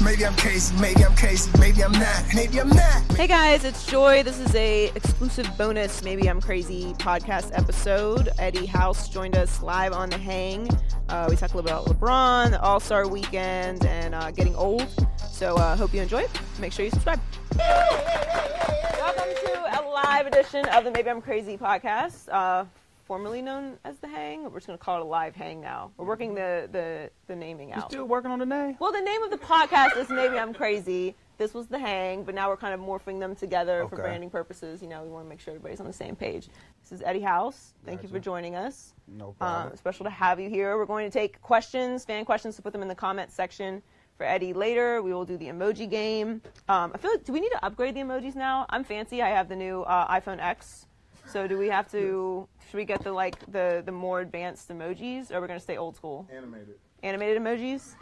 Maybe I'm crazy, maybe I'm crazy, maybe I'm not, maybe I'm not. Hey guys, it's Joy. This is a exclusive bonus Maybe I'm Crazy podcast episode. Eddie House joined us live on the hang. Uh, we talked a little bit about LeBron, the All Star weekend, and uh, getting old. So uh, hope you enjoy it. Make sure you subscribe. Welcome to a live edition of the Maybe I'm Crazy podcast, uh, formerly known as the Hang. We're just going to call it a live hang now. We're working the the, the naming out. Still working on the name? Well, the name of the podcast is Maybe I'm Crazy. This was The Hang, but now we're kind of morphing them together for Okay. branding purposes. You know, we want to make sure everybody's on the same page. This is Eddie House. Thank you for joining us. No Uh, problem. special to have you here. We're going to take questions, fan questions, to put them in the comment section for Eddie later. We will do the emoji game. Um, I feel like, do we need to upgrade the emojis now? I'm fancy. I have the new uh, iPhone X. So do we have to? Should we get the like the the more advanced emojis, or are we gonna stay old school? Animated. Animated emojis.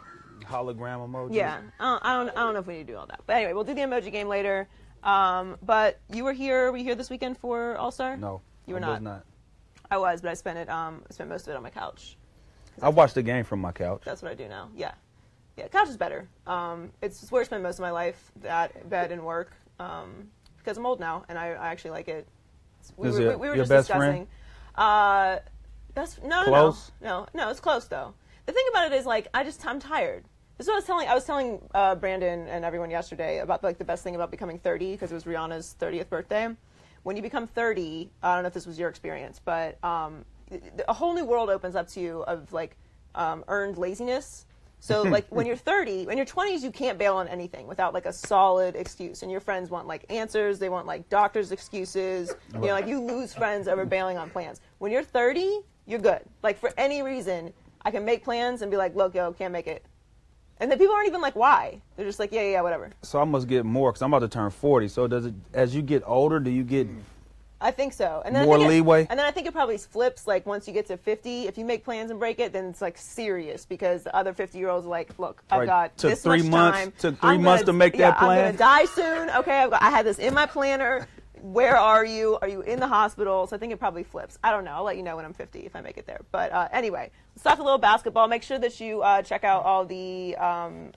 Hologram emojis. Yeah, I don't, I don't, I don't know if we need to do all that. But anyway, we'll do the emoji game later. Um, but you were here. Were you here this weekend for All Star? No. You were I not. Was not. I was, but I spent it. Um, I spent most of it on my couch. I watched the game from my couch. That's what I do now. Yeah, yeah. Couch is better. Um, it's where I spend most of my life. That bed and work. Um, because I'm old now, and I, I actually like it. We, Is were, it we, we were your just best discussing. Uh, best no, no, Close? no, no, no. It's close though. The thing about it is like I just I'm tired. This is what I was telling. I was telling uh, Brandon and everyone yesterday about like the best thing about becoming 30 because it was Rihanna's 30th birthday. When you become 30, I don't know if this was your experience, but um, a whole new world opens up to you of like um, earned laziness. So like when you're 30, in your 20s, you can't bail on anything without like a solid excuse, and your friends want like answers. They want like doctors' excuses. You know, like you lose friends over bailing on plans. When you're 30, you're good. Like for any reason, I can make plans and be like, look, yo, can't make it. And then people aren't even like, why? They're just like, yeah, yeah, yeah, whatever. So I must get more because I'm about to turn 40. So does it? As you get older, do you get? I think so. And then More I think it- leeway? and then I think it probably flips. Like once you get to 50, if you make plans and break it, then it's like serious because the other 50 year olds are like, look, I've Right. got Took this three much months- time. took three I'm months gonna- to make yeah, that plan. I'm gonna die soon. Okay, I've got, I had this in my planner. Where are you? Are you in the hospital? So I think it probably flips. I don't know. I'll let you know when I'm 50 if I make it there. But uh, anyway, let's talk a little basketball. Make sure that you uh, check out all the um,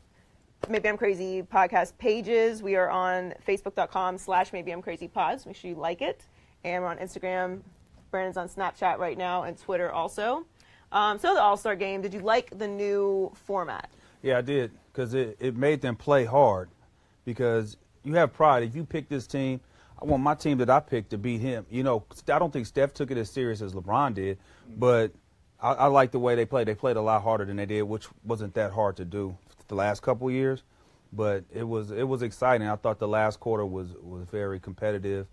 Maybe I'm Crazy podcast pages. We are on facebook.com slash Maybe I'm Crazy pods. Make sure you like it. And we're on Instagram. Brandon's on Snapchat right now and Twitter also. Um, so the All Star game, did you like the new format? Yeah, I did because it, it made them play hard because you have pride. If you pick this team, I want my team that I picked to beat him. You know, I don't think Steph took it as serious as LeBron did, but I, I like the way they played. They played a lot harder than they did, which wasn't that hard to do the last couple years. But it was it was exciting. I thought the last quarter was was very competitive,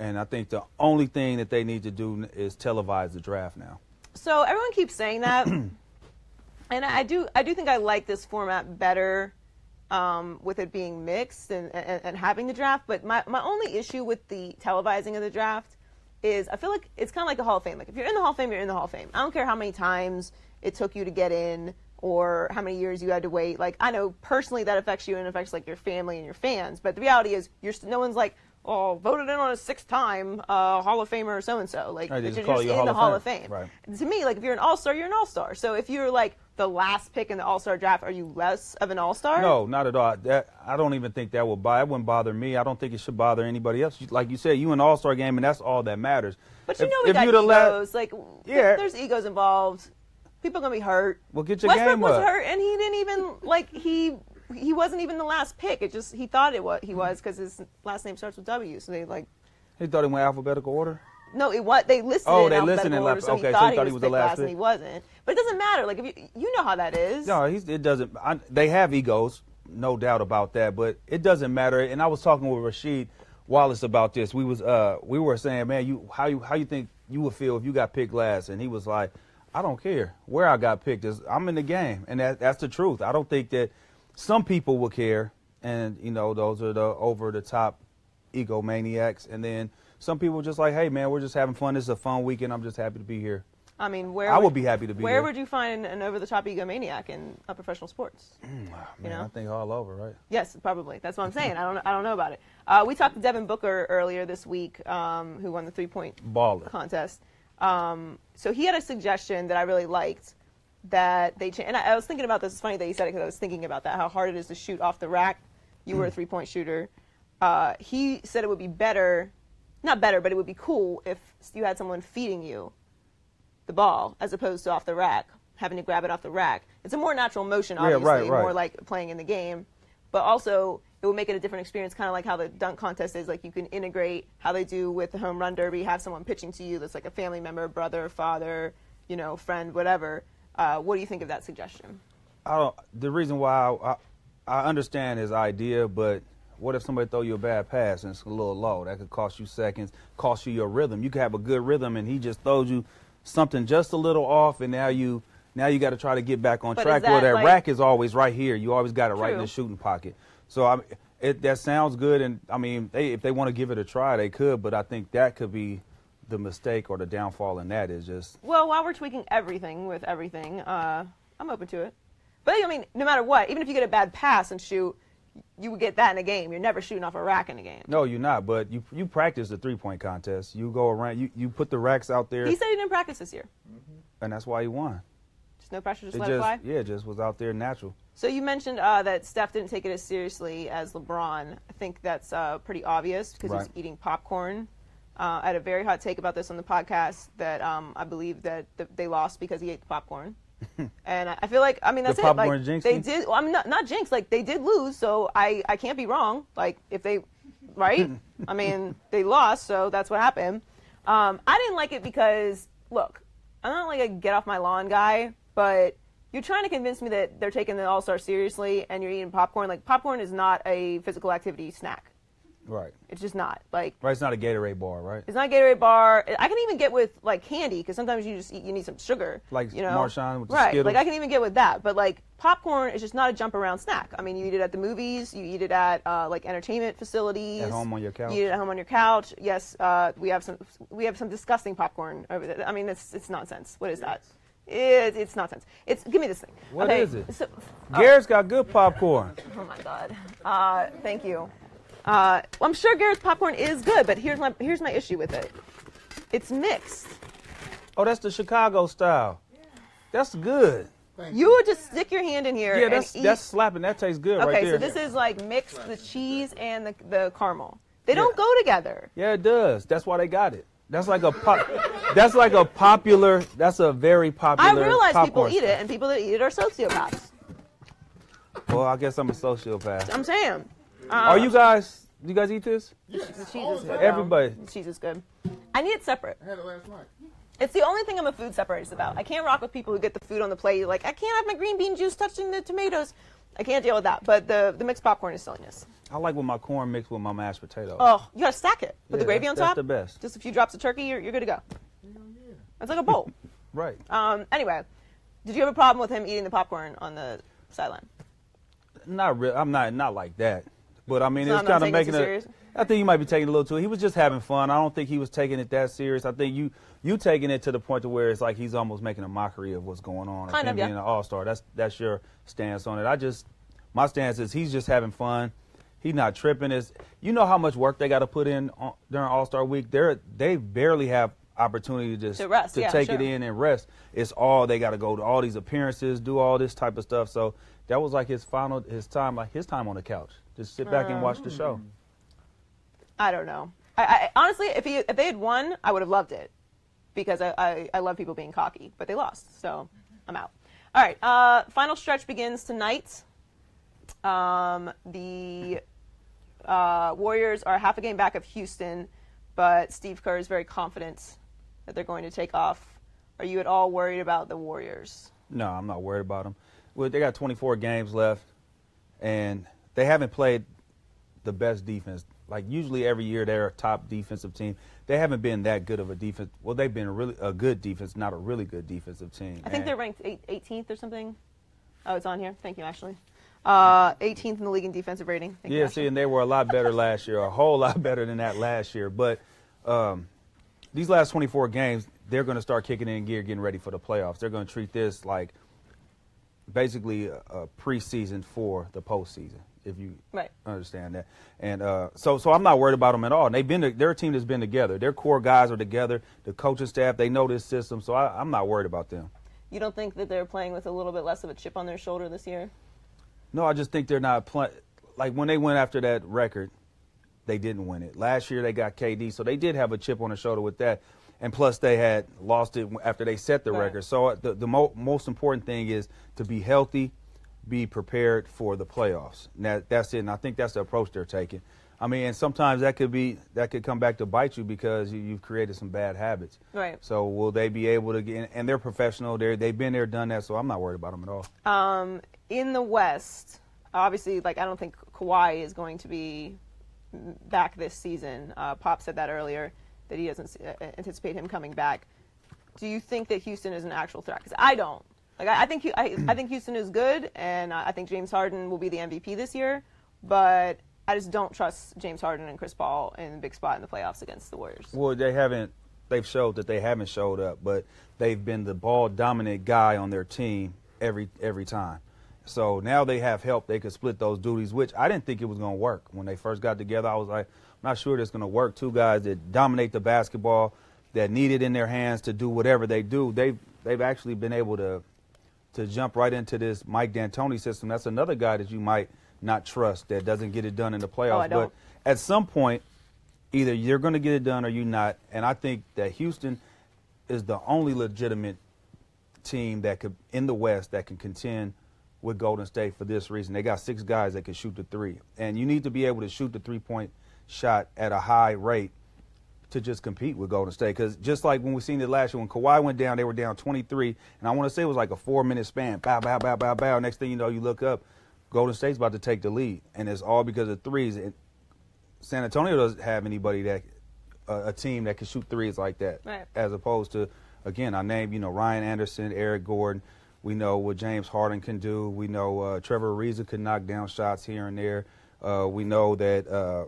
and I think the only thing that they need to do is televise the draft now. So everyone keeps saying that, and I do. I do think I like this format better um, with it being mixed and, and, and having the draft. But my, my only issue with the televising of the draft is I feel like it's kind of like the Hall of Fame. Like if you're in the Hall of Fame, you're in the Hall of Fame. I don't care how many times it took you to get in or how many years you had to wait. Like I know personally that affects you and affects like your family and your fans. But the reality is, you're no one's like. Oh, voted in on a sixth-time uh, Hall of Famer, so and so. Like, Right, they you're just you in Hall the Hall Fame. of Fame. Right. To me, like if you're an All-Star, you're an All-Star. So if you're like the last pick in the All-Star draft, are you less of an All-Star? No, not at all. That I don't even think that would buy. It wouldn't bother me. I don't think it should bother anybody else. Like you said, you an All Star game, and that's all that matters. But you If- know we if got have let- egos. like, Yeah. there's egos involved. People are gonna be hurt. Well, get your Westbrook game was hurt, and he didn't even like he he wasn't even the last pick. It just he thought it was he was because his last name starts with W. So they like He thought he went alphabetical order. no, it what they listed Oh, they listed in order, so okay, he so thought he thought he was the last last, and he wasn't. But it doesn't matter. Like if you you know how that is. No, he's, it doesn't. I, they have egos, no doubt about that. But it doesn't matter. And I was talking with Rasheed Wallace about this. We was uh we were saying, man, you how you how you think you would feel if you got picked last? And he was like, I don't care where I got picked. Is I'm in the game, and that, that's the truth. I don't think that some people will care, and you know those are the over the top egomaniacs, and then some people just like, hey man, we're just having fun. This is a fun weekend. I'm just happy to be here. I mean, where I would be happy to be Where here. would you find an over-the-top egomaniac in uh, professional sports? Man, know? I think all over, right? Yes, probably. That's what I'm saying. I don't. I don't know about it. Uh, we talked to Devin Booker earlier this week, um, who won the three-point Baller. contest. Um, so he had a suggestion that I really liked that they cha- and I, I was thinking about this. It's funny that you said it because I was thinking about that. How hard it is to shoot off the rack. You were a three-point shooter. Uh, he said it would be better, not better, but it would be cool if you had someone feeding you the ball as opposed to off the rack, having to grab it off the rack. It's a more natural motion, Yeah, obviously, right, right. more like playing in the game. But also, it would make it a different experience, kind of like how the dunk contest is. Like you can integrate how they do with the home run derby, have someone pitching to you that's like a family member, brother, father, you know, friend, whatever. Uh, what do you think of that suggestion? I don't. The reason why I, I, I understand his idea, but what if somebody throw you a bad pass and it's a little low? That could cost you seconds, cost you your rhythm. You could have a good rhythm, and he just throws you something just a little off, and now you now you got to try to get back on But track. that Where that like- rack is always right here. You always got it right in the shooting pocket. So I, it, that sounds good, and I mean, they, if they want to give it a try, they could. But I think that could be the mistake or the downfall in that is just Well, while we're tweaking everything with everything, uh, I'm open to it. But I mean, no matter what, even if you get a bad pass and shoot, you would get that in a game. You're never shooting off a rack in a game. No, you're not. But you you practice the three point contest. You go around. You you put the racks out there, He said he didn't practice this year. and that's why he won. Just no pressure, just It let just it fly. yeah, just was out there natural. So you mentioned uh, that Steph didn't take it as seriously as LeBron. I think that's uh, pretty obvious because Right. he's eating popcorn. Uh, I had a very hot take about this on the podcast that um, I believe that th- they lost because he ate the popcorn. and I I feel like I mean that's it. popcorn Like they him? did. Well, I'm not not jinx. Like they did lose, so I I can't be wrong. Like if they, right? I mean they lost, so that's what happened. Um, I didn't like it because look, I'm not like a get off my lawn guy, but you're trying to convince me that they're taking the All Star seriously and you're eating popcorn. Like popcorn is not a physical activity snack. Right. It's just not. Like Right. It's not a Gatorade bar, right? it's not a Gatorade bar. I can even get with like candy because sometimes you just eat, you need some sugar. Like you know, Marshawn with right? Like I can even get with that. But like popcorn is just not a jump around snack. I mean, you eat it at the movies. You eat it at uh, like entertainment facilities. At home on your couch. You eat it at home on your couch. Yes, uh, we have some we have some disgusting popcorn over there. I mean, it's it's nonsense. What is that? It, it's nonsense. It's give me this thing. What okay, is it? So, Garrett's got good popcorn. Oh my god. Uh, thank you. Uh, I'm sure Garrett's popcorn is good, but here's my here's my issue with it. It's mixed. Oh, that's the Chicago style. That's good. You would just stick your hand in here Yeah, and that's eat. that's slapping. That tastes good okay, right there. Okay, so this is like mixed the cheese and the, the caramel. They don't go together. Yeah, it does. That's why they got it. That's like a pop. that's like a popular. That's a very popular. I popular. realize people popcorn eat it, and people that eat it are sociopaths. Well, I guess I'm a sociopath. I'm saying. Are you guys? Do you guys eat this? The cheese is good. Everybody. The cheese is good. I need it separate. I had it last night. It's the only thing I'm a food separatist about. I can't rock with people who get the food on the plate. Like, I can't have my green bean juice touching the tomatoes. I can't deal with that. But the, the mixed popcorn is silliness. I like when my corn mixed with my mashed potatoes. Oh, you gotta stack it. Put the gravy on top. that's the best. Just a few drops of turkey, you're, you're good to go. It's like a bowl. Right. um, anyway, did you have a problem with him eating the popcorn on the sideline? Not real. I'm not not like that. But I mean, So it's kind of making it. I think you might be taking it a little too. He was just having fun. I don't think he was taking it that serious. I think you you taking it to the point to where it's like he's almost making a mockery of what's going on. Kind of, yeah. being an all star. That's that's your stance on it. I just my stance is he's just having fun. He's not tripping. Is you know how much work they got to put in on, during All Star Week? They're they barely have opportunity to just To rest, to yeah, take it in and rest. It's all they got to go to all these appearances, do all this type of stuff. So that was like his final his time, like his time on the couch, just sit back and watch the show. I don't know. I, I honestly, if he if they had won, I would have loved it because I, I, I love people being cocky, but they lost, so I'm out. All right, uh, final stretch begins tonight. Um, the uh, Warriors are half a game back of Houston, but Steve Kerr is very confident that they're going to take off. Are you at all worried about the Warriors? No, I'm not worried about them. Well, they got 24 games left, and they haven't played the best defense like usually every year they're a top defensive team. They haven't been that good of a defense. Well, they've been a really a good defense, not a really good defensive team. I think And- they're ranked eight, 18th or something. Oh, it's on here. Thank you, Ashley. Uh, 18th in the league in defensive rating. Thank you, Yeah, Ashley. see, and they were a lot better last year, a whole lot better than that last year. But um, these last 24 games, they're going to start kicking in gear, getting ready for the playoffs. They're going to treat this like basically a, a preseason for the postseason, if you Right. understand that. And uh, so, so I'm not worried about them at all. And they've been, their team has been together. Their core guys are together. The coaching staff, they know this system. So I, I'm not worried about them. You don't think that they're playing with a little bit less of a chip on their shoulder this year? No, I just think they're not playing. Like when they went after that record, they didn't win it. Last year they got KD, so they did have a chip on their shoulder with that. And plus, they had lost it after they set the Right. record. So uh, the, the mo- most important thing is to be healthy, be prepared for the playoffs. And that, that's it. And I think that's the approach they're taking. I mean, and sometimes that could be that could come back to bite you because you, you've created some bad habits. Right. So will they be able to get? And they're professional. They they've been there, done that. So I'm not worried about them at all. Um, in the West, obviously, like I don't think Kawhi is going to be back this season. Uh, Pop said that earlier that he doesn't uh, anticipate him coming back. Do you think that Houston is an actual threat? Because I don't. Like I, I think I, I think Houston is good, and I think James Harden will be the MVP this year. But I just don't trust James Harden and Chris Paul in the big spot in the playoffs against the Warriors. Well, they haven't. They've showed that they haven't showed up, but they've been the ball dominant guy on their team every every time. So now they have help. They could split those duties, which I didn't think it was going to work when they first got together. I was like, I'm not sure that's going to work. Two guys that dominate the basketball, that need it in their hands to do whatever they do. They've they've actually been able to to jump right into this Mike D'Antoni system. That's another guy that you might not trust that doesn't get it done in the playoffs. Oh. But at some point, either you're going to get it done or you're not. And I think that Houston is the only legitimate team that could in the West that can contend with Golden State for this reason. They got six guys that can shoot the three, and you need to be able to shoot the three point shot at a high rate to just compete with Golden State. Because just like when we seen it last year, when Kawhi went down, they were down 23, and I want to say it was like a four minute span. Bow, bow, bow, bow, bow. Next thing you know, you look up, Golden State's about to take the lead, and it's all because of threes. And San Antonio doesn't have anybody that uh, a team that can shoot threes like that, Right. as opposed to again, I named you know Ryan Anderson, Eric Gordon. We know what James Harden can do. We know uh, Trevor Ariza can knock down shots here and there. Uh, we know that uh,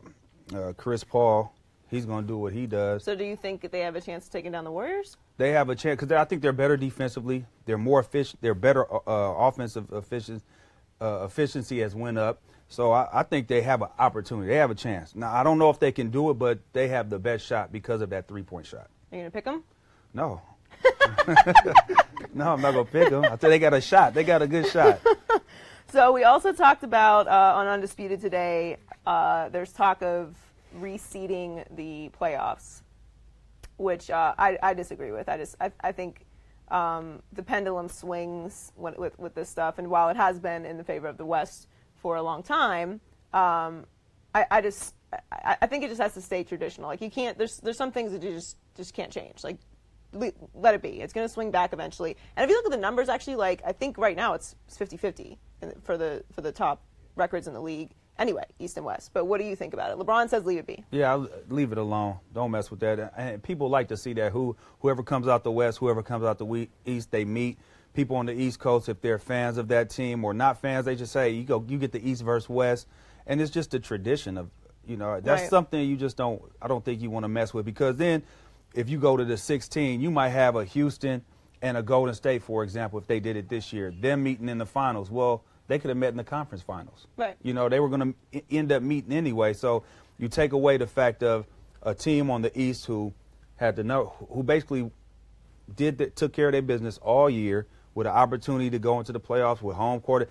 uh, Chris Paul, he's going to do what he does. So do you think they have a chance of taking down the Warriors? They have a chance because I think they're better defensively. They're more efficient. They're better uh, offensive efficiency. Uh, efficiency has went up. So I, I think they have an opportunity. They have a chance. Now I don't know if they can do it, but they have the best shot because of that three-point shot. Are you going to pick them? No. no, I'm not gonna pick them. I think they got a shot. They got a good shot. So we also talked about uh, on Undisputed today. Uh, there's talk of reseeding the playoffs, which uh, I, I disagree with. I just I, I think um, the pendulum swings with, with with this stuff, and while it has been in the favor of the West for a long time, um, I, I just I, I think it just has to stay traditional. Like you can't there's there's some things that you just just can't change. Like le- let it be. It's going to swing back eventually. And if you look at the numbers, actually, like I think right now it's 50-50 for the for the top records in the league. Anyway, East and West. But what do you think about it? LeBron says leave it be. Yeah, I'll leave it alone. Don't mess with that. And people like to see that who whoever comes out the West, whoever comes out the East, they meet people on the East Coast if they're fans of that team or not fans. They just say you go, you get the East versus West, and it's just a tradition of you know that's Right. something you just don't. I don't think you want to mess with because then if you go to the 16, you might have a Houston and a Golden State, for example, if they did it this year, them meeting in the finals. Well, they could have met in the conference finals. Right. You know, they were going to end up meeting anyway. So you take away the fact of a team on the East who had to know, who basically did the, took care of their business all year with an opportunity to go into the playoffs with home court.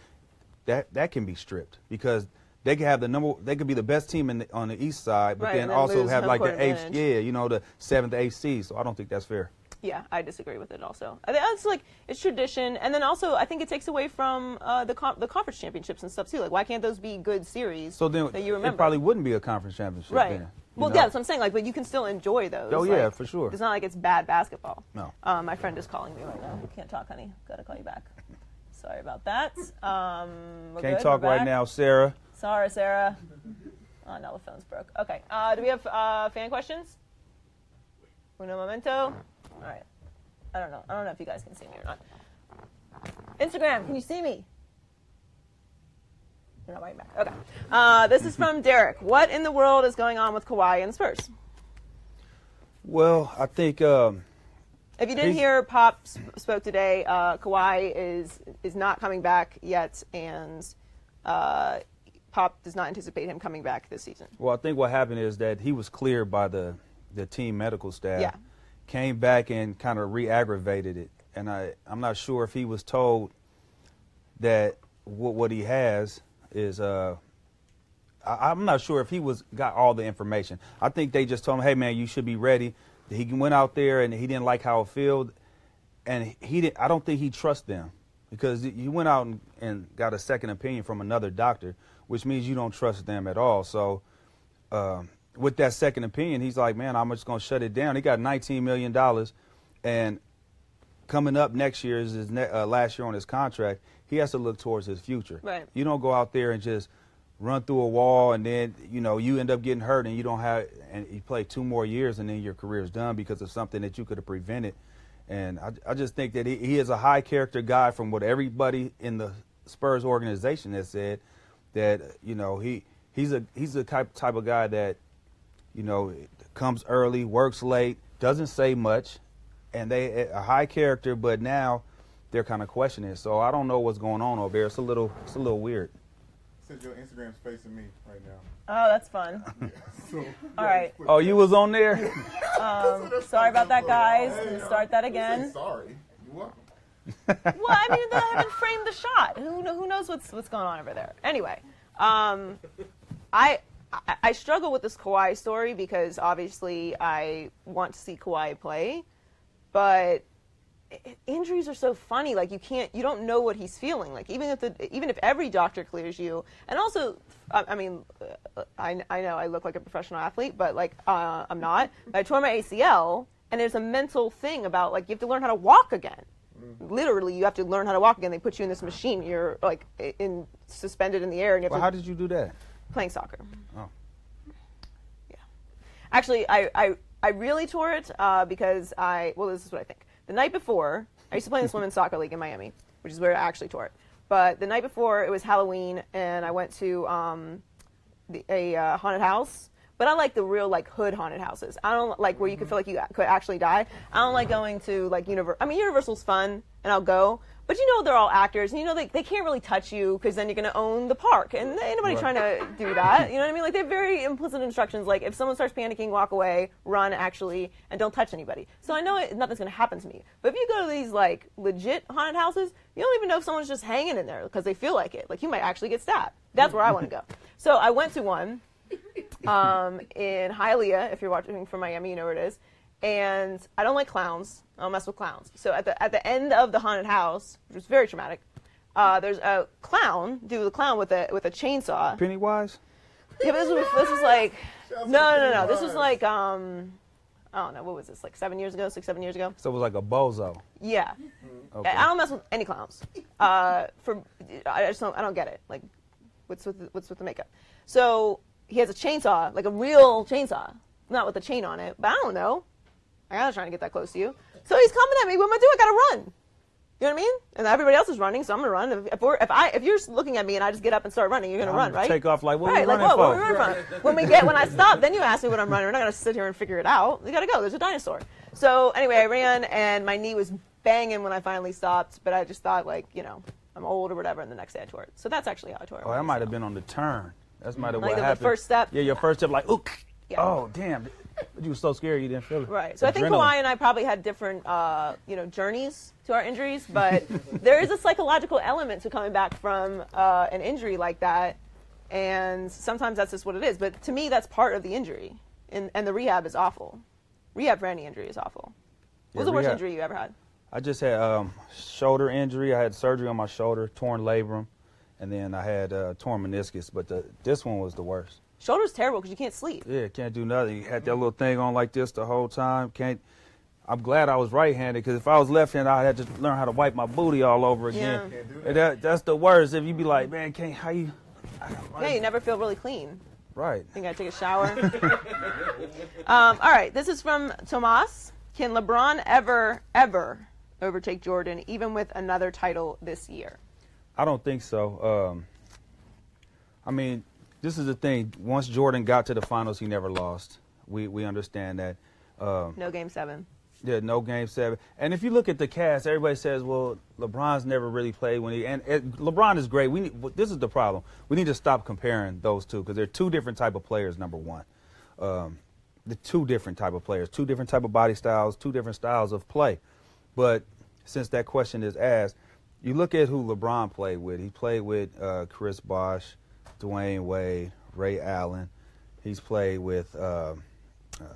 That that can be stripped because they could have the number. They could be the best team in the, on the East side, but Right, then then also have like the eighth, yeah, you know, the seventh, eighth seed. So I don't think that's fair. Yeah, I disagree with it. Also, I think it's like it's tradition, and then also I think it takes away from uh, the the conference championships and stuff too. Like, why can't those be good series? So then that you remember it probably wouldn't be a conference championship. right. Then, well, know? yeah, that's what I'm saying. Like, but you can still enjoy those. Oh, yeah, Like, for sure. It's not like it's bad basketball. No. Um, my friend is calling me right now. Can't talk, honey. Gotta call you back. Sorry about that. Um, Can't good? talk right now, Sarah. Sorry, Sarah. Oh, now the phone's broke. Okay. Uh, do we have uh, fan questions? Uno momento. All right. I don't know. I don't know if you guys can see me or not. Instagram, can you see me? You're not writing back. Okay. Uh, this is from Derek. What in the world is going on with Kawhi and Spurs? Well, I think um, If you didn't hear, Pop sp- spoke today. Uh, Kawhi is is not coming back yet, and uh, Pop does not anticipate him coming back this season. Well, I think what happened is that he was cleared by the the team medical staff. Yeah. Came back and kind of re-aggravated it, and I I'm not sure if he was told that what what he has is uh. I, I'm not sure if he was got all the information. I think they just told him, "Hey, man, you should be ready." He went out there and he didn't like how it felt, and he didn't. I don't think he trusts them because he went out and, and got a second opinion from another doctor, which means you don't trust them at all. So, um, with that second opinion, he's like, "Man, I'm just gonna shut it down." He got 19 million dollars, and coming up next year is his ne- uh, last year on his contract. He has to look towards his future. Right. You don't go out there and just run through a wall and then you know you end up getting hurt and you don't have and you play two more years and then your career is done because of something that you could have prevented. And I, I just think that he, he is a high character guy from what everybody in the Spurs organization has said that you know he he's a he's the type type of guy that you know it comes early, works late, doesn't say much, and they a high character. But now they're kind of questioning. it. So I don't know what's going on over there. It's a little it's a little weird. Since your Instagram's facing me right now. Oh, that's fun. So, All right. Oh, you was on there? Sorry about that, guys. Hey, Gonna start that I didn't say again. Sorry. You're welcome. Well, I mean, they haven't framed the shot. Who, kno- who knows what's what's going on over there? Anyway, um, I, I I struggle with this Kawhi story because obviously I want to see Kawhi play, but injuries are so funny. Like you can't, you don't know what he's feeling. Like even if the even if every doctor clears you, and also, I, I mean, uh, I I know I look like a professional athlete, but like uh, I'm not. I tore my ACL, and there's a mental thing about like you have to learn how to walk again. Literally, you have to learn how to walk again. They put you in this machine. You're like in suspended in the air, and you have Well, to how did you do that? Playing soccer. Oh. Yeah. Actually, I, I, I really tore it uh, because I, well, this is what I think. The night before, I used to play in this women's soccer league in Miami, which is where I actually tore it. But the night before, it was Halloween, and I went to um, the, a uh, haunted house. But I like the real like hood haunted houses. I don't like where you can feel like you could actually die. I don't like going to like Universal. I mean, Universal's fun, and I'll go. But you know they're all actors, and you know they, they can't really touch you because then you're going to own the park, and ain't nobody trying to do that. You know what I mean? Like they have very implicit instructions, like if someone starts panicking, walk away, run actually, and don't touch anybody. So I know it, nothing's going to happen to me. But if you go to these like legit haunted houses, you don't even know if someone's just hanging in there because they feel like it. Like you might actually get stabbed. That's where I want to go. So I went to one um, in Hialeah, if you're watching from Miami, you know where it is. And I don't like clowns. I don't mess with clowns. So at the at the end of the haunted house, which was very traumatic, uh, there's a clown, dude, the clown with a with a chainsaw. Pennywise? Yeah, but this was this was like Shout out no no no. This was like um I don't know what was this like seven years ago, six seven years ago. So it was like a bozo. Yeah. Okay. I I don't mess with any clowns. Uh, for I just don't I don't get it. Like, what's with the, what's with the makeup? So he has a chainsaw, like a real chainsaw, not with a chain on it. But I don't know. I'm not trying to get that close to you. So he's coming at me. What am I doing? I gotta run. You know what I mean? And everybody else is running, so I'm gonna run. If, if, we're, if I if you're looking at me and I just get up and start running, you're gonna I'm run, right? take off like, what right, like what are we running for? when we get when I stop, then you ask me what I'm running. We're not gonna sit here and figure it out. We gotta go. There's a dinosaur. So anyway, I ran and my knee was banging when I finally stopped. But I just thought like you know I'm old or whatever. And the next day I tore it. So that's actually how I tore it. Oh, I might have been on the turn. That's might have Like what the happened. first step? Yeah, your first step, like, ooh, Yeah. oh, damn. But you were so scared you didn't feel it. Right. So I think Adrenaline. Kawhi and I probably had different, uh, you know, journeys to our injuries, but there is a psychological element to coming back from uh, an injury like that, and sometimes that's just what it is. But to me, that's part of the injury, and, and the rehab is awful. Rehab for any injury is awful. What was Yeah, the worst rehab- injury you ever had? I just had um, shoulder injury. I had surgery on my shoulder, torn labrum, and then I had uh, torn meniscus. But the, this one was the worst. Shoulder's terrible because you can't sleep. Yeah, can't do nothing. You had that little thing on like this the whole time. Can't. I'm glad I was right-handed because if I was left-handed, I had to learn how to wipe my booty all over again. Yeah. Can't do And that, that's the worst. If you be like, man, can't how you? Yeah, you never feel really clean. Right. think I take a shower. um, all right, this is from Tomas. Can LeBron ever, ever overtake Jordan, even with another title this year? I don't think so. Um, I mean, this is the thing. Once Jordan got to the finals, he never lost. We we understand that. Um, No game seven. Yeah, no game seven. And if you look at the cast, everybody says, "Well, LeBron's never really played when he." And, and LeBron is great. We need, this is the problem. We need to stop comparing those two because they're two different type of players. Number one, um, the two different type of players, two different type of body styles, two different styles of play. But since that question is asked, you look at who LeBron played with. He played with uh, Chris Bosh, Dwyane Wade, Ray Allen. He's played with. Uh,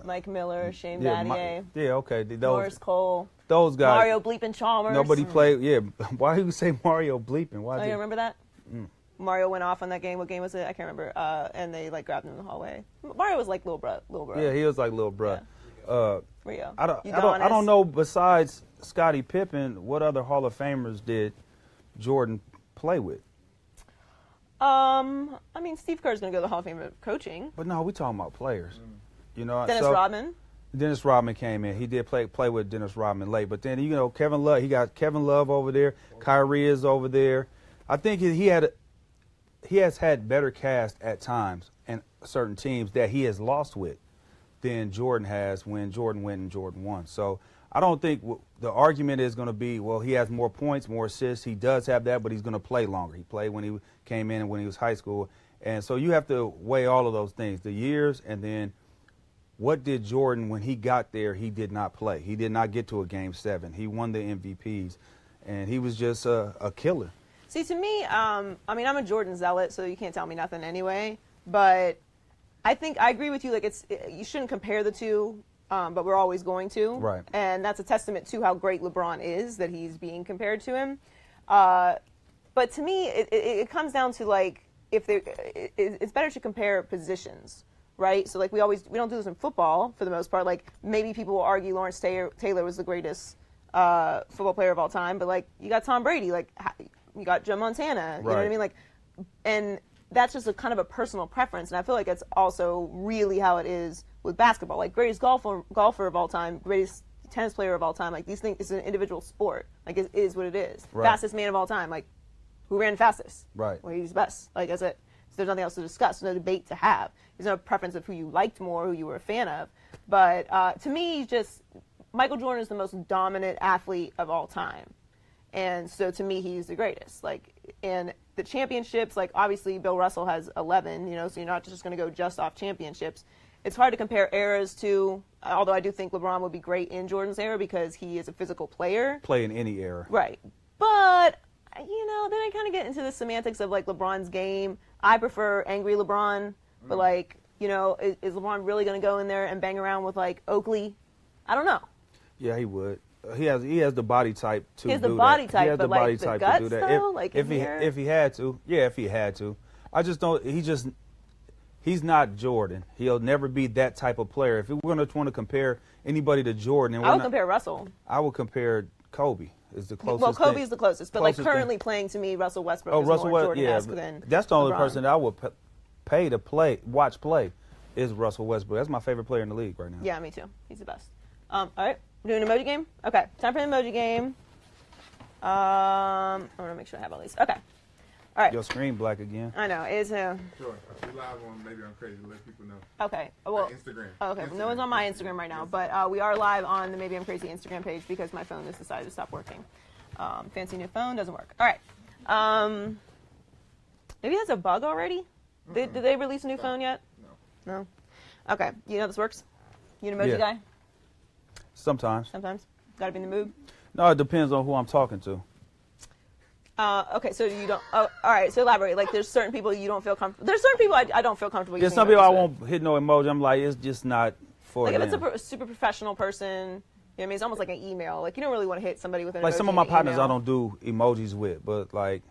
Mike Miller, Shane yeah, Battier, my- yeah, okay. Those, Norris Cole, those guys. Mario Bleeping Chalmers. Nobody played. Yeah, why do you say Mario bleeping? Why? Oh, you remember that? Mm. Mario went off on that game. What game was it? I can't remember. Uh, and they like grabbed him in the hallway. Mario was like little bro, little bro. Yeah, he was like little bruh. Uh, Rio. I don't, I don't, I don't know. Besides Scottie Pippen, what other Hall of Famers did Jordan play with? Um, I mean, Steve Kerr's gonna go to the Hall of Fame of coaching. But no, we're talking about players. You know, Dennis so- Rodman. Dennis Rodman came in. He did play play with Dennis Rodman late, but then you know Kevin Love. He got Kevin Love over there. Kyrie is over there. I think he he had he has had better cast at times and certain teams that he has lost with than Jordan has when Jordan went and Jordan won. So I don't think the argument is going to be well he has more points, more assists. He does have that, but he's going to play longer. He played when he came in and when he was high school, and so you have to weigh all of those things, the years, and then what did Jordan when he got there? He did not play. He did not get to a game seven. He won the MVPs, and he was just a, a killer. See, to me, um, I mean, I'm a Jordan zealot, so you can't tell me nothing anyway. But I think I agree with you. Like, it's you shouldn't compare the two, um, but we're always going to. Right. And that's a testament to how great LeBron is that he's being compared to him. Uh, but to me, it, it, it comes down to like if they, it, it's better to compare positions, right? So like we always we don't do this in football for the most part. Like maybe people will argue Lawrence Taylor, Taylor was the greatest uh, football player of all time, but like you got Tom Brady, like you got Joe Montana, you know what I mean? Like, and that's just a kind of a personal preference, and I feel like it's also really how it is with basketball. Like greatest golfer golfer of all time, greatest tennis player of all time. Like these things, it's an individual sport. Like it is what it is. Right. Fastest man of all time. Like who ran fastest? Right. Well, he's best. Like that's it. So there's nothing else to discuss. No debate to have. There's no preference of who you liked more, who you were a fan of. But uh, to me, just Michael Jordan is the most dominant athlete of all time, and so to me, he's the greatest. Like and the championships, like obviously Bill Russell has 11. You know, so you're not just going to go just off championships. It's hard to compare eras to. Although I do think LeBron would be great in Jordan's era because he is a physical player. Play in any era. Right. But you know, then I kind of get into the semantics of like LeBron's game. I prefer angry LeBron, but mm. like, you know, is, is LeBron really going to go in there and bang around with like Oakley? I don't know. Yeah, he would. He has he has the body type to He has the body that. type, he has but, the like, body the type guts, to do that. though, if, like, if he here? if he had to, yeah, if he had to. I just don't. He just he's not Jordan. He'll never be that type of player. If we're going to want to compare anybody to Jordan, I would not- compare Russell. I would compare Kobe. Is the closest. well, thing. Kobe's the closest, but Closest like thing. currently playing to me, Russell Westbrook Oh, is Russell more Westbrook. Yeah, Jordan-esque but than that's the only LeBron. person that I would pay to play, watch play, is Russell Westbrook. That's my favorite player in the league right now. Yeah, me too. He's the best. Um, all right, doing an emoji game. Okay, time for the emoji game. Um, I want to make sure I have all these. Okay. All right. Your screen black again. I know. It's uh, Sure. We live on Maybe I'm Crazy to let people know. okay. Well, Instagram. oh, okay. Well, no one's on my Instagram right now, but uh, we are live on the Maybe I'm Crazy Instagram page because my phone has decided to stop working. Um, fancy new phone doesn't work. All right. Um, maybe that's a bug already. Did, did they release a new phone yet? No. No. Okay. You know this works. You an emoji Yeah. guy? Sometimes. Sometimes. Got to be in the mood. No, it depends on who I'm talking to. Uh, okay, so you don't. Oh, all right. So elaborate. Like, there's certain people you don't feel comfortable. There's certain people I, I don't feel comfortable. There's some people I with. won't hit no emoji. I'm like, it's just not for Like if it's a, pro- super professional person, you know what I mean? It's almost like an email. Like you don't really want to hit somebody with an emoji. like some of my partners, I don't do emojis with, but like,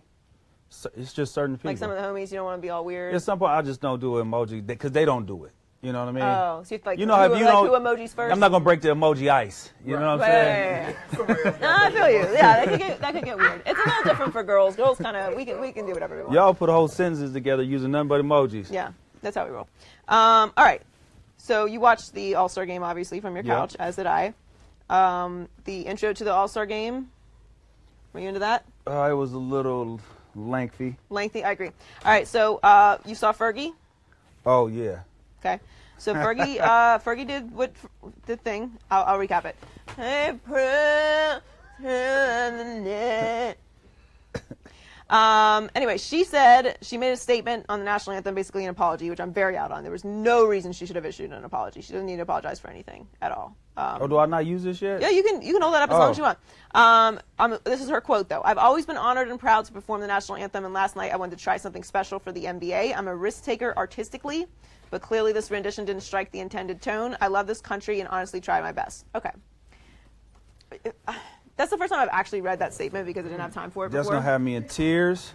it's just certain people. Like some of the homies, you don't want to be all weird. At some point, I just don't do emoji because they don't do it. You know what I mean? Oh, so you like you know who, if you like don't, who emojis first? I'm not gonna break the emoji ice. You know what I'm Right, saying? right, right, right. no, I feel you. Yeah, that could get that could get weird. It's a little different for girls. Girls kind of we can we can do whatever we want. Y'all put whole sentences together using nothing but emojis. Yeah. That's how we roll. Um, all right. So you watched the All Star game, obviously, from your Yeah. couch, as did I. Um, the intro to the All Star game. Were you into that? Uh, it was a little lengthy. Lengthy. I agree. All right. So uh, you saw Fergie. Oh yeah. Okay. So Fergie, uh, Fergie did what the thing. I'll, I'll recap it. Um, anyway, she said she made a statement on the national anthem, basically an apology, which I'm very out on. There was no reason she should have issued an apology. She doesn't need to apologize for anything at all. Um, Oh, do I not use this yet? yeah, you can you can hold that up as long Oh. as you want. Um, um, this is her quote though. I've always been honored and proud to perform the national anthem, and last night I wanted to try something special for the NBA. I'm a risk taker artistically, but clearly this rendition didn't strike the intended tone. I love this country and honestly try my best. Okay. That's the first time I've actually read that statement because I didn't have time for it That's before. gonna have me in tears.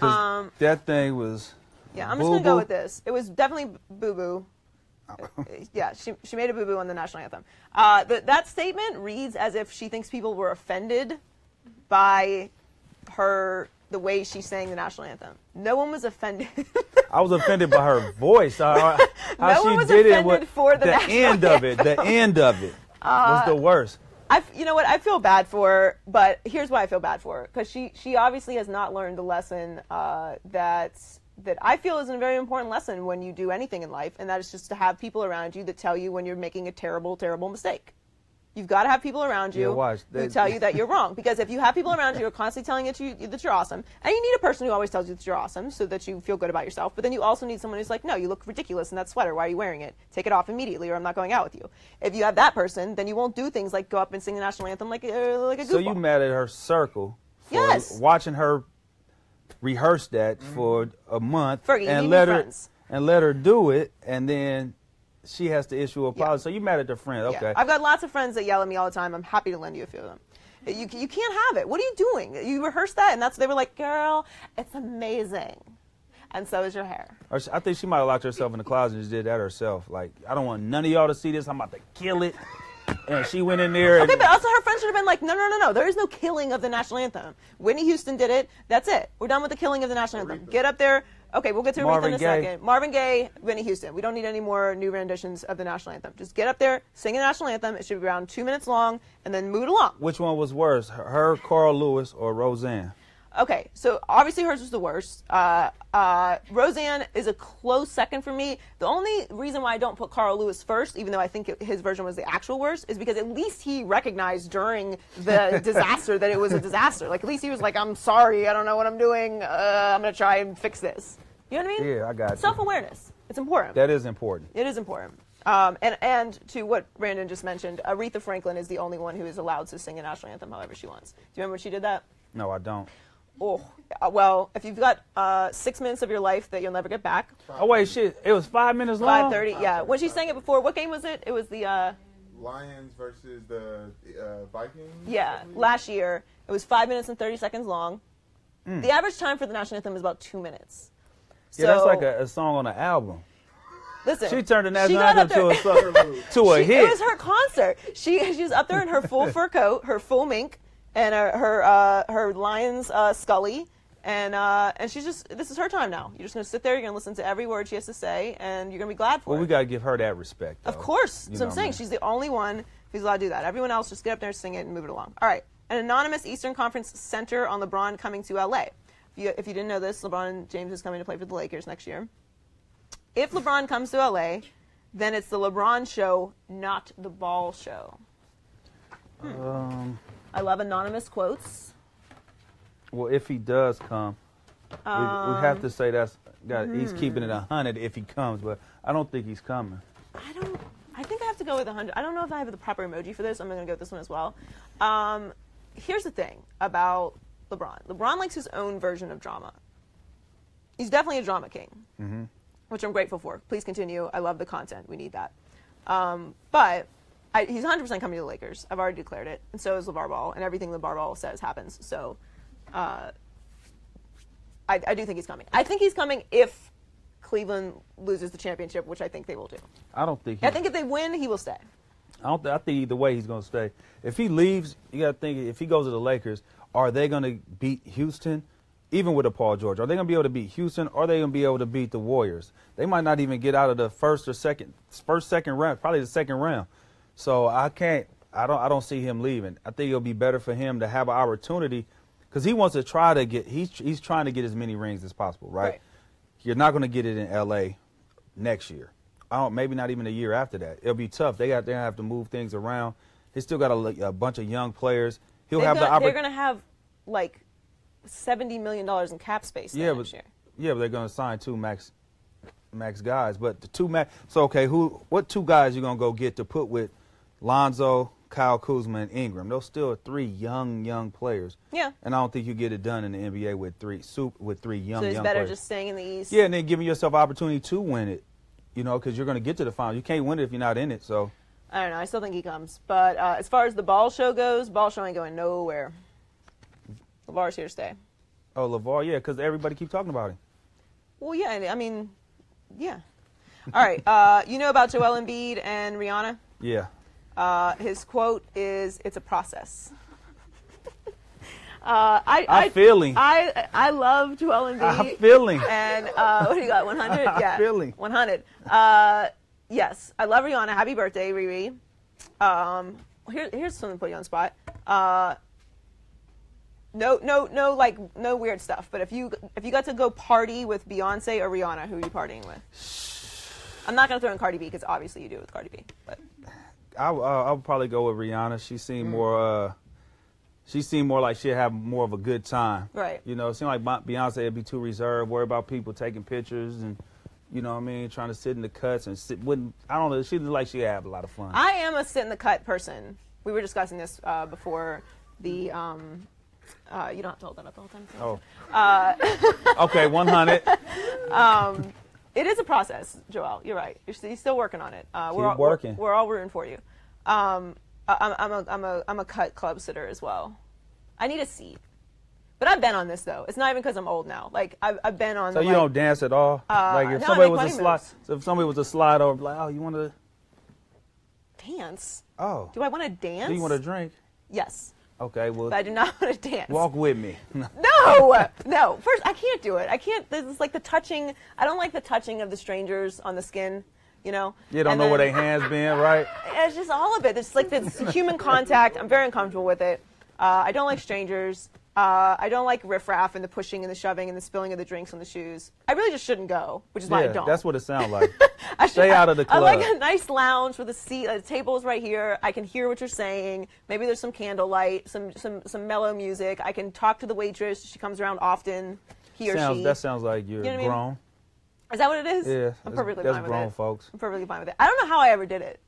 Um, that thing was. Yeah, I'm just gonna go with this. It was definitely boo boo. yeah, she, she made a boo boo on the national anthem. Uh, the, that statement reads as if she thinks people were offended by her the way she sang the national anthem. No one was offended. I was offended by her voice. How, how No she one was did it. offended What, for the the end of it. The end of it was the worst. I, you know what? I feel bad for her, but here's why I feel bad for her because she she obviously has not learned the lesson uh, that that I feel is a very important lesson when you do anything in life, and that is just to have people around you that tell you when you're making a terrible, terrible mistake. You've got to have people around you Yeah, who tell you that you're wrong. Because if you have people around you who are constantly telling you that, you that you're awesome, and you need a person who always tells you that you're awesome so that you feel good about yourself, but then you also need someone who's like, no, you look ridiculous in that sweater. Why are you wearing it? Take it off immediately or I'm not going out with you. If you have that person, then you won't do things like go up and sing the national anthem like, a like a goofball. So you met at her circle for Yes. watching her rehearse that for mm-hmm. a month Fergie, and let her friends. and let her do it, and then she has to issue a apology. Yeah. So you mad at the friend? Yeah. Okay. I've got lots of friends that yell at me all the time. I'm happy to lend you a few of them. You, you can't have it. What are you doing? You rehearsed that, and that's they were like, girl, it's amazing. And so is your hair. I think she might have locked herself in the closet and just did that herself. Like, I don't want none of y'all to see this. I'm about to kill it. And she went in there. And, Okay, but also her friends should have been like, no, no, no, no. There is no killing of the national anthem. Whitney Houston did it. That's it. We're done with the killing of the national anthem. Get up there. Okay, we'll get to Aretha Marvin in a Gaye. second. Marvin Gaye, Whitney Houston. We don't need any more new renditions of the national anthem. Just get up there, sing the national anthem. It should be around two minutes long, and then move it along. which one was worse, her, her, Carl Lewis, or Roseanne? Okay, so obviously hers was the worst. Uh, uh, Roseanne is a close second for me. The only reason why I don't put Carl Lewis first, even though I think it, his version was the actual worst, is because at least he recognized during the disaster that it was a disaster. Like at least he was like, "I'm sorry, I don't know what I'm doing. Uh, I'm gonna try and fix this." You know what I mean? Yeah, I got you. Self-awareness. It's important. That is important. It is important. Um, and, and to what Brandon just mentioned, Aretha Franklin is the only one who is allowed to sing a national anthem however she wants. Do you remember when she did that? No, I don't. Oh, well, if you've got uh, six minutes of your life that you'll never get back, Oh wait, shit! It was five minutes long. five thirty. Yeah, when she sang it before, what game was it? It was the uh, Lions versus the uh, Vikings. yeah last year. It was five minutes and thirty seconds long. The average time for the national anthem is about two minutes. Hmm. Yeah, that's like a, a song on an album. Listen, She turned the national anthem up to a there- song, to a She- hit. It was her concert. She she was up there in her full fur coat, her full mink, and her her uh, her lion's uh, scully, and uh, and she's just this is her time now. You're just gonna sit there. You're gonna listen to every word she has to say, and you're gonna be glad for well, it. Well, we gotta give her that respect. Of course. You So I'm saying man. she's the only one who's allowed to do that. Everyone else just get up there, sing it, and move it along. All right. An anonymous Eastern Conference center on LeBron coming to LA. If you, if you didn't know this, LeBron James is coming to play for the Lakers next year. If LeBron comes to LA, then it's the LeBron show, not the ball show. Hmm. Um, I love anonymous quotes. well, if he does come, we, we have Um, to say that's got. He's hmm. keeping it a hundred if he comes, but I don't think he's coming. I don't. I think I have to go with 100. I don't know if I have the proper emoji for this. I'm going to go with this one as well. Um, here's the thing about LeBron. LeBron likes his own version of drama. He's definitely a drama king, which I'm grateful for. Please continue. I love the content. We need that. Um, but I, he's 100% coming to the Lakers. I've already declared it, and so is LeVar Ball, and everything LeVar Ball says happens. So uh, I, I do think he's coming. I think he's coming if Cleveland loses the championship, which I think they will do. I don't think. He, I think if they win, he will stay. I don't. I think either way he's gonna stay. If he leaves, you gotta think. If he goes to the Lakers, are they gonna beat Houston even with a Paul George, are they going to be able to beat Houston? Or are they going to be able to beat the Warriors? They might not even get out of the first or second, first second round, probably the second round. So I can't. I don't. I don't see him leaving. I think it'll be better for him to have an opportunity because he wants to try to get. He's he's trying to get as many rings as possible, right? Right. You're not going to get it in L.A. next year. I don't. Maybe not even a year after that. It'll be tough. They got. They have to move things around. They still got a, a bunch of young players. He'll They've have the they're going to have like seventy million dollars in cap space Yeah, but year. yeah, but they're going to sign two max max guys. But the two max. So okay, who? What two guys you going to go get to put with Lonzo, Kyle Kuzma, and Ingram? Those still are three young young players. Yeah. And I don't think you get it done in the NBA with three soup with three young So it's young better players. just staying in the East. yeah, and then giving yourself opportunity to win it. You know, because you're going to get to the final. You can't win it if you're not in it. So I don't know. I still think he comes. But uh, as far as the ball show goes, ball show ain't going nowhere. LaVar's here to stay. oh, LaVar, yeah, because everybody keep talking about him. Well, yeah. I mean, yeah. All right. Uh, you know about Joel Embiid and Rihanna? Yeah. Uh, his quote is, "It's a process." uh, I, I feel him. I I love Joel Embiid. I feel him. And uh, what do you got? 100? I Yeah. feel him. 100. Uh, yes, I love Rihanna. Happy birthday, Riri. Um, here, here's something to put you on the spot. Uh, no, no, no, like no weird stuff. But if you if you got to go party with Beyonce or Rihanna, who are you partying with? I'm not gonna throw in Cardi B because obviously you do it with Cardi B. But I uh, I would probably go with Rihanna. She seemed more uh, she seemed more like she'd have more of a good time. Right. You know, it seemed like Beyonce would be too reserved, worry about people taking pictures and you know what I mean, trying to sit in the cuts and sit. Wouldn't I don't know. She looked like she'd have a lot of fun. I am a sit in the cut person. We were discussing this uh, before the. Um, uh, you don't have to hold that up the whole time. oh. Uh, okay, one hundred. It is a process, Joel. You're right. You're, st- you're still working on it. Uh, we're Keep all, we're- working. We're, all rooting for you. Um, I- I'm, I'm, a, I'm, a, I'm a cut club sitter as well. I need a seat. But I've been on this though. It's not even because I'm old now. Like I've, I've been on. So the, you like, don't dance at all? like if no, I somebody was a slide, so if somebody was a slide over, like, oh, you want to? dance. Oh. Do I want to dance? Do you want to drink? Yes, Okay, well, but I do not want to dance. walk with me. No, no. First, I can't do it. I can't. This is like the touching. I don't like the touching of the strangers on the skin. You know. you don't And know where then- their hands been, right? It's just all of it. It's like this human contact. I'm very uncomfortable with it. Uh, I don't like strangers. Uh, I don't like riffraff and the pushing and the shoving and the spilling of the drinks on the shoes. I really just shouldn't go, which is why I don't. that's what it sounds like. I should- Stay out of the club. I like a nice lounge with a seat. A table's right here. I can hear what you're saying. Maybe there's some candlelight, some some some mellow music. I can talk to the waitress. She comes around often. He or sounds, she. that sounds like you're You know what I mean? grown. Is that what it is? Yeah, I'm perfectly fine with grown it. folks. I'm perfectly fine with it. I don't know how I ever did it.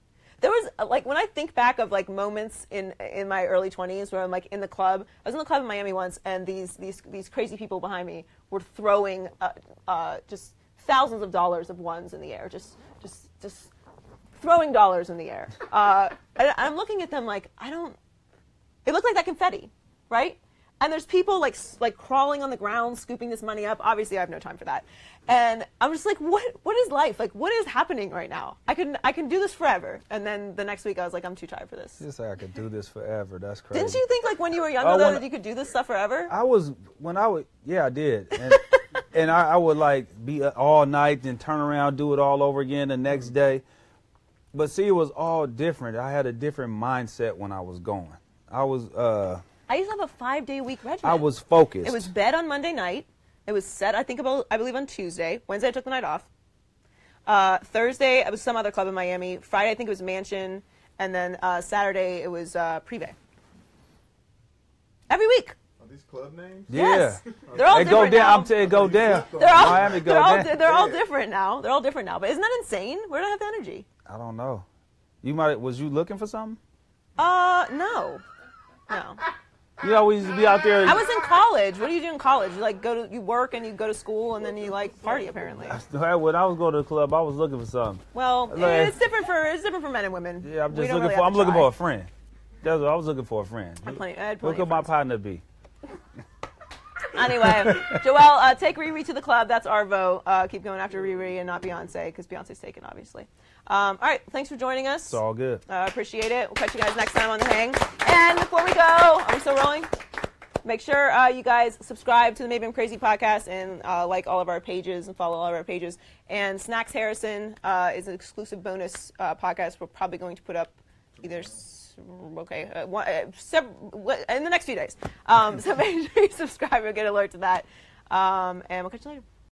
There was uh, like when I think back of like moments in in my early 20s where I'm like in the club. I was in the club in Miami once, and these these these crazy people behind me were throwing uh, uh, just thousands of dollars of ones in the air, just just just throwing dollars in the air. Uh, and I'm looking at them like I don't. It looked like that confetti, right? And there's people like like crawling on the ground, scooping this money up. Obviously, I have no time for that. And I'm just like, what? What is life? Like, what is happening right now? I can I can do this forever. And then the next week, I was like, I'm too tired for this. Just say I could do this forever. That's crazy. Didn't you think like when you were younger Oh, though that you could do this stuff forever? I was when I was Yeah, I did. And, and I, I would like be uh, all night, then turn around, do it all over again the next day. But see, it was all different. I had a different mindset when I was going. I was. uh I used to have a five day week regimen. I was focused. It was bed on Monday night. It was set, I think, about, I believe, on Tuesday. Wednesday, I took the night off. Uh, Thursday, it was some other club in Miami. Friday, I think it was Mansion. And then uh, Saturday, it was uh, Privé. Every week. Are these club names? Yeah. Yes. They're all It go different down. now. I'm telling you, go down. They're all, Miami go they're, all, down. they're all different now. They're all different now. But isn't that insane? Where do I have the energy? I don't know. You might. Was you looking for something? Uh, no. No. You always be out there. I was in college. What do you do in college? You like go to you work and you go to school and then you like party apparently. When I was going to the club, I was looking for something. Well, Like- it's different for it's different for men and women. Yeah, I'm just looking really for. I'm to looking try. for a friend. That's what I was looking for a friend. I plenty- I had plenty could of my partner be? Anyway, Joel, uh, take Riri to the club. That's our vote. Uh, keep going after Riri and not Beyonce because Beyonce's taken, obviously. Um, all right, thanks for joining us. It's all good. Uh, appreciate it. We'll catch you guys next time on the hang. And before we go, are we still rolling? Make sure uh, you guys subscribe to the Maybe I'm Crazy podcast and uh, like all of our pages and follow all of our pages. And Snacks Harrison uh, is an exclusive bonus uh, podcast we're probably going to put up either. S- Okay, uh, one, uh, wh- in the next few days. Um, so make sure you subscribe and get alert to that. Um, and we'll catch you later.